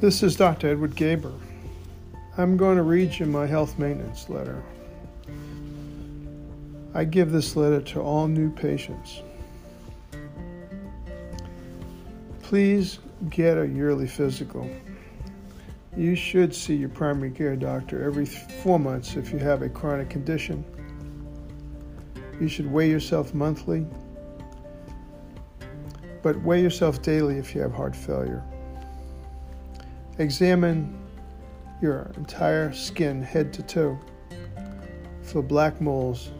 This is Dr. Edward Gaber. I'm going to read you my health maintenance letter. I give this letter to all new patients. Please get a yearly physical. You should see your primary care doctor every four months if you have a chronic condition. You should weigh yourself monthly, but weigh yourself daily if you have heart failure. Examine your entire skin, head to toe, for black moles,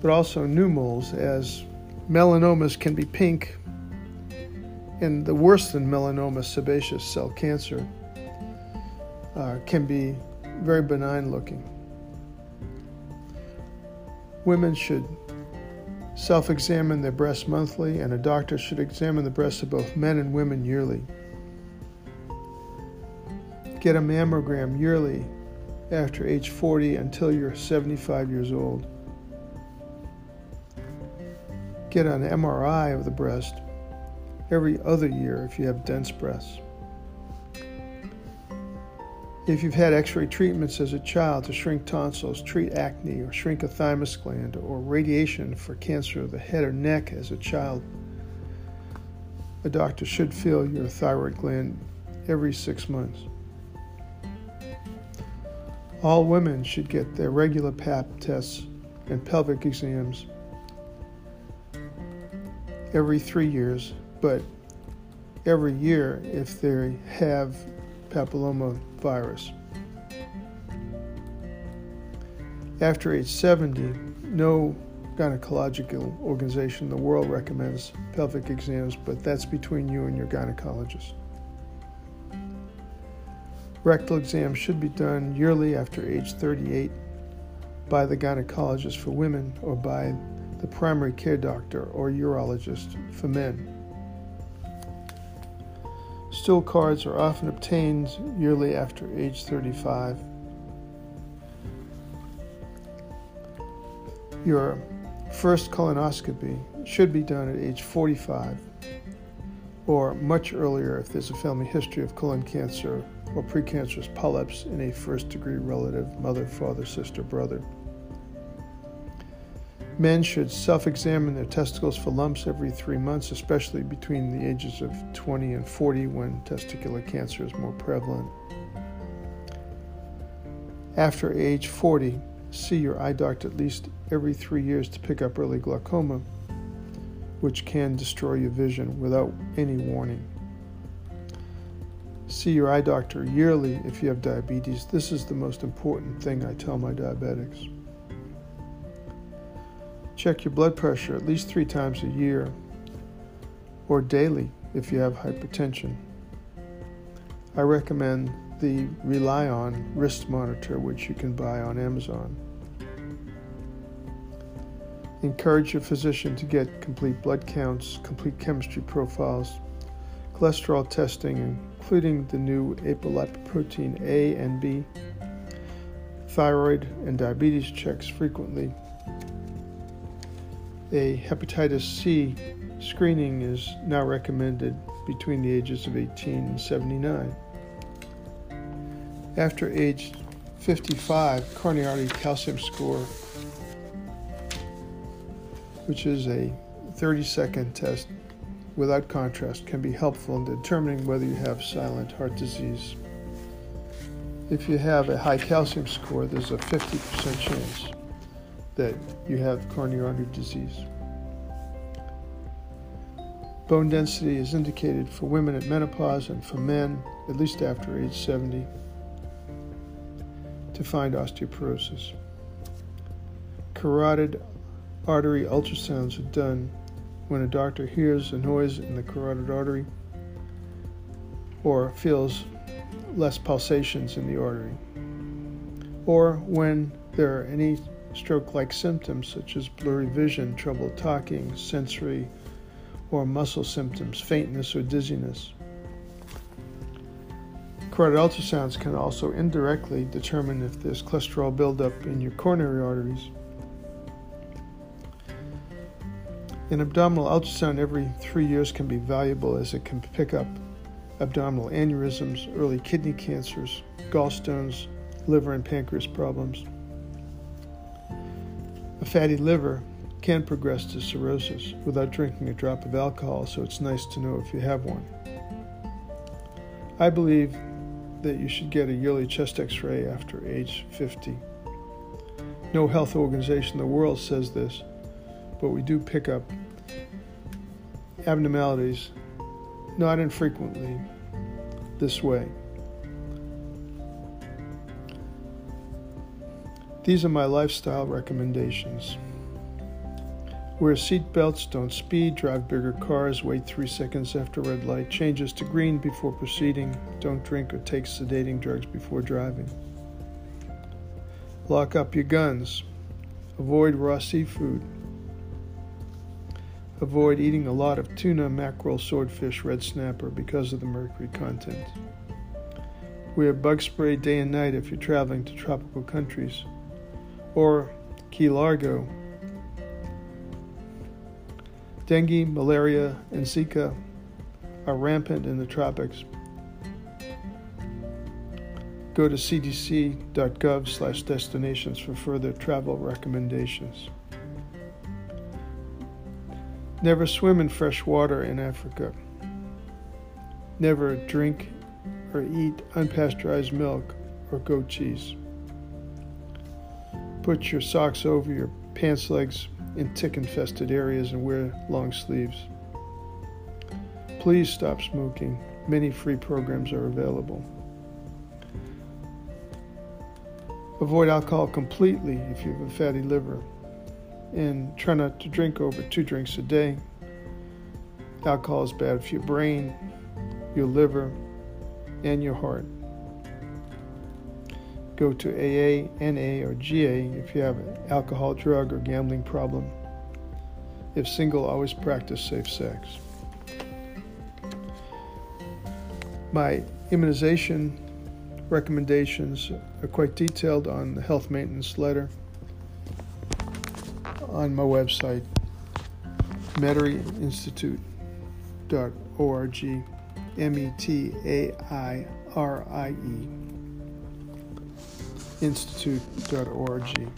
but also new moles, as melanomas can be pink, and the worse than melanoma, sebaceous cell cancer, uh, can be very benign looking. Women should self examine their breasts monthly, and a doctor should examine the breasts of both men and women yearly. Get a mammogram yearly after age 40 until you're 75 years old. Get an MRI of the breast every other year if you have dense breasts. If you've had x ray treatments as a child to shrink tonsils, treat acne, or shrink a thymus gland, or radiation for cancer of the head or neck as a child, a doctor should feel your thyroid gland every six months. All women should get their regular pap tests and pelvic exams every three years, but every year if they have papilloma virus. After age 70, no gynecological organization in the world recommends pelvic exams, but that's between you and your gynecologist. Rectal exams should be done yearly after age 38 by the gynecologist for women or by the primary care doctor or urologist for men. Stool cards are often obtained yearly after age 35. Your first colonoscopy should be done at age 45 or much earlier if there's a family history of colon cancer or precancerous polyps in a first degree relative, mother, father, sister, brother. Men should self examine their testicles for lumps every three months, especially between the ages of 20 and 40 when testicular cancer is more prevalent. After age 40, see your eye doctor at least every three years to pick up early glaucoma, which can destroy your vision without any warning. See your eye doctor yearly if you have diabetes. This is the most important thing I tell my diabetics. Check your blood pressure at least three times a year or daily if you have hypertension. I recommend the ReliOn wrist monitor, which you can buy on Amazon. Encourage your physician to get complete blood counts, complete chemistry profiles, cholesterol testing, including the new apolipoprotein A and B, thyroid and diabetes checks frequently, a hepatitis C screening is now recommended between the ages of 18 and 79. After age 55, coronary artery calcium score, which is a 30 second test without contrast, can be helpful in determining whether you have silent heart disease. If you have a high calcium score, there's a 50% chance that you have coronary artery disease. Bone density is indicated for women at menopause and for men at least after age 70 to find osteoporosis. Carotid artery ultrasounds are done when a doctor hears a noise in the carotid artery or feels less pulsations in the artery, or when there are any stroke like symptoms such as blurry vision, trouble talking, sensory or muscle symptoms, faintness or dizziness. Carotid ultrasounds can also indirectly determine if there's cholesterol buildup in your coronary arteries. An abdominal ultrasound every three years can be valuable as it can pick up abdominal aneurysms, early kidney cancers, gallstones, liver and pancreas problems. A fatty liver can progress to cirrhosis without drinking a drop of alcohol, so it's nice to know if you have one. I believe that you should get a yearly chest x ray after age 50. No health organization in the world says this, but we do pick up abnormalities not infrequently this way. These are my lifestyle recommendations. Wear seat belts, don't speed, drive bigger cars, wait three seconds after red light, changes to green before proceeding, don't drink or take sedating drugs before driving. Lock up your guns, avoid raw seafood, avoid eating a lot of tuna, mackerel, swordfish, red snapper because of the mercury content. Wear bug spray day and night if you're traveling to tropical countries, or Key Largo Dengue, malaria, and Zika are rampant in the tropics. Go to cdc.gov slash destinations for further travel recommendations. Never swim in fresh water in Africa. Never drink or eat unpasteurized milk or goat cheese. Put your socks over your pants legs in tick infested areas and wear long sleeves. Please stop smoking. Many free programs are available. Avoid alcohol completely if you have a fatty liver. And try not to drink over two drinks a day. Alcohol is bad for your brain, your liver, and your heart. Go to AA, NA, or GA if you have an alcohol, drug, or gambling problem. If single, always practice safe sex. My immunization recommendations are quite detailed on the health maintenance letter on my website, metairie.institute.org, M E T A I R I E institute.org.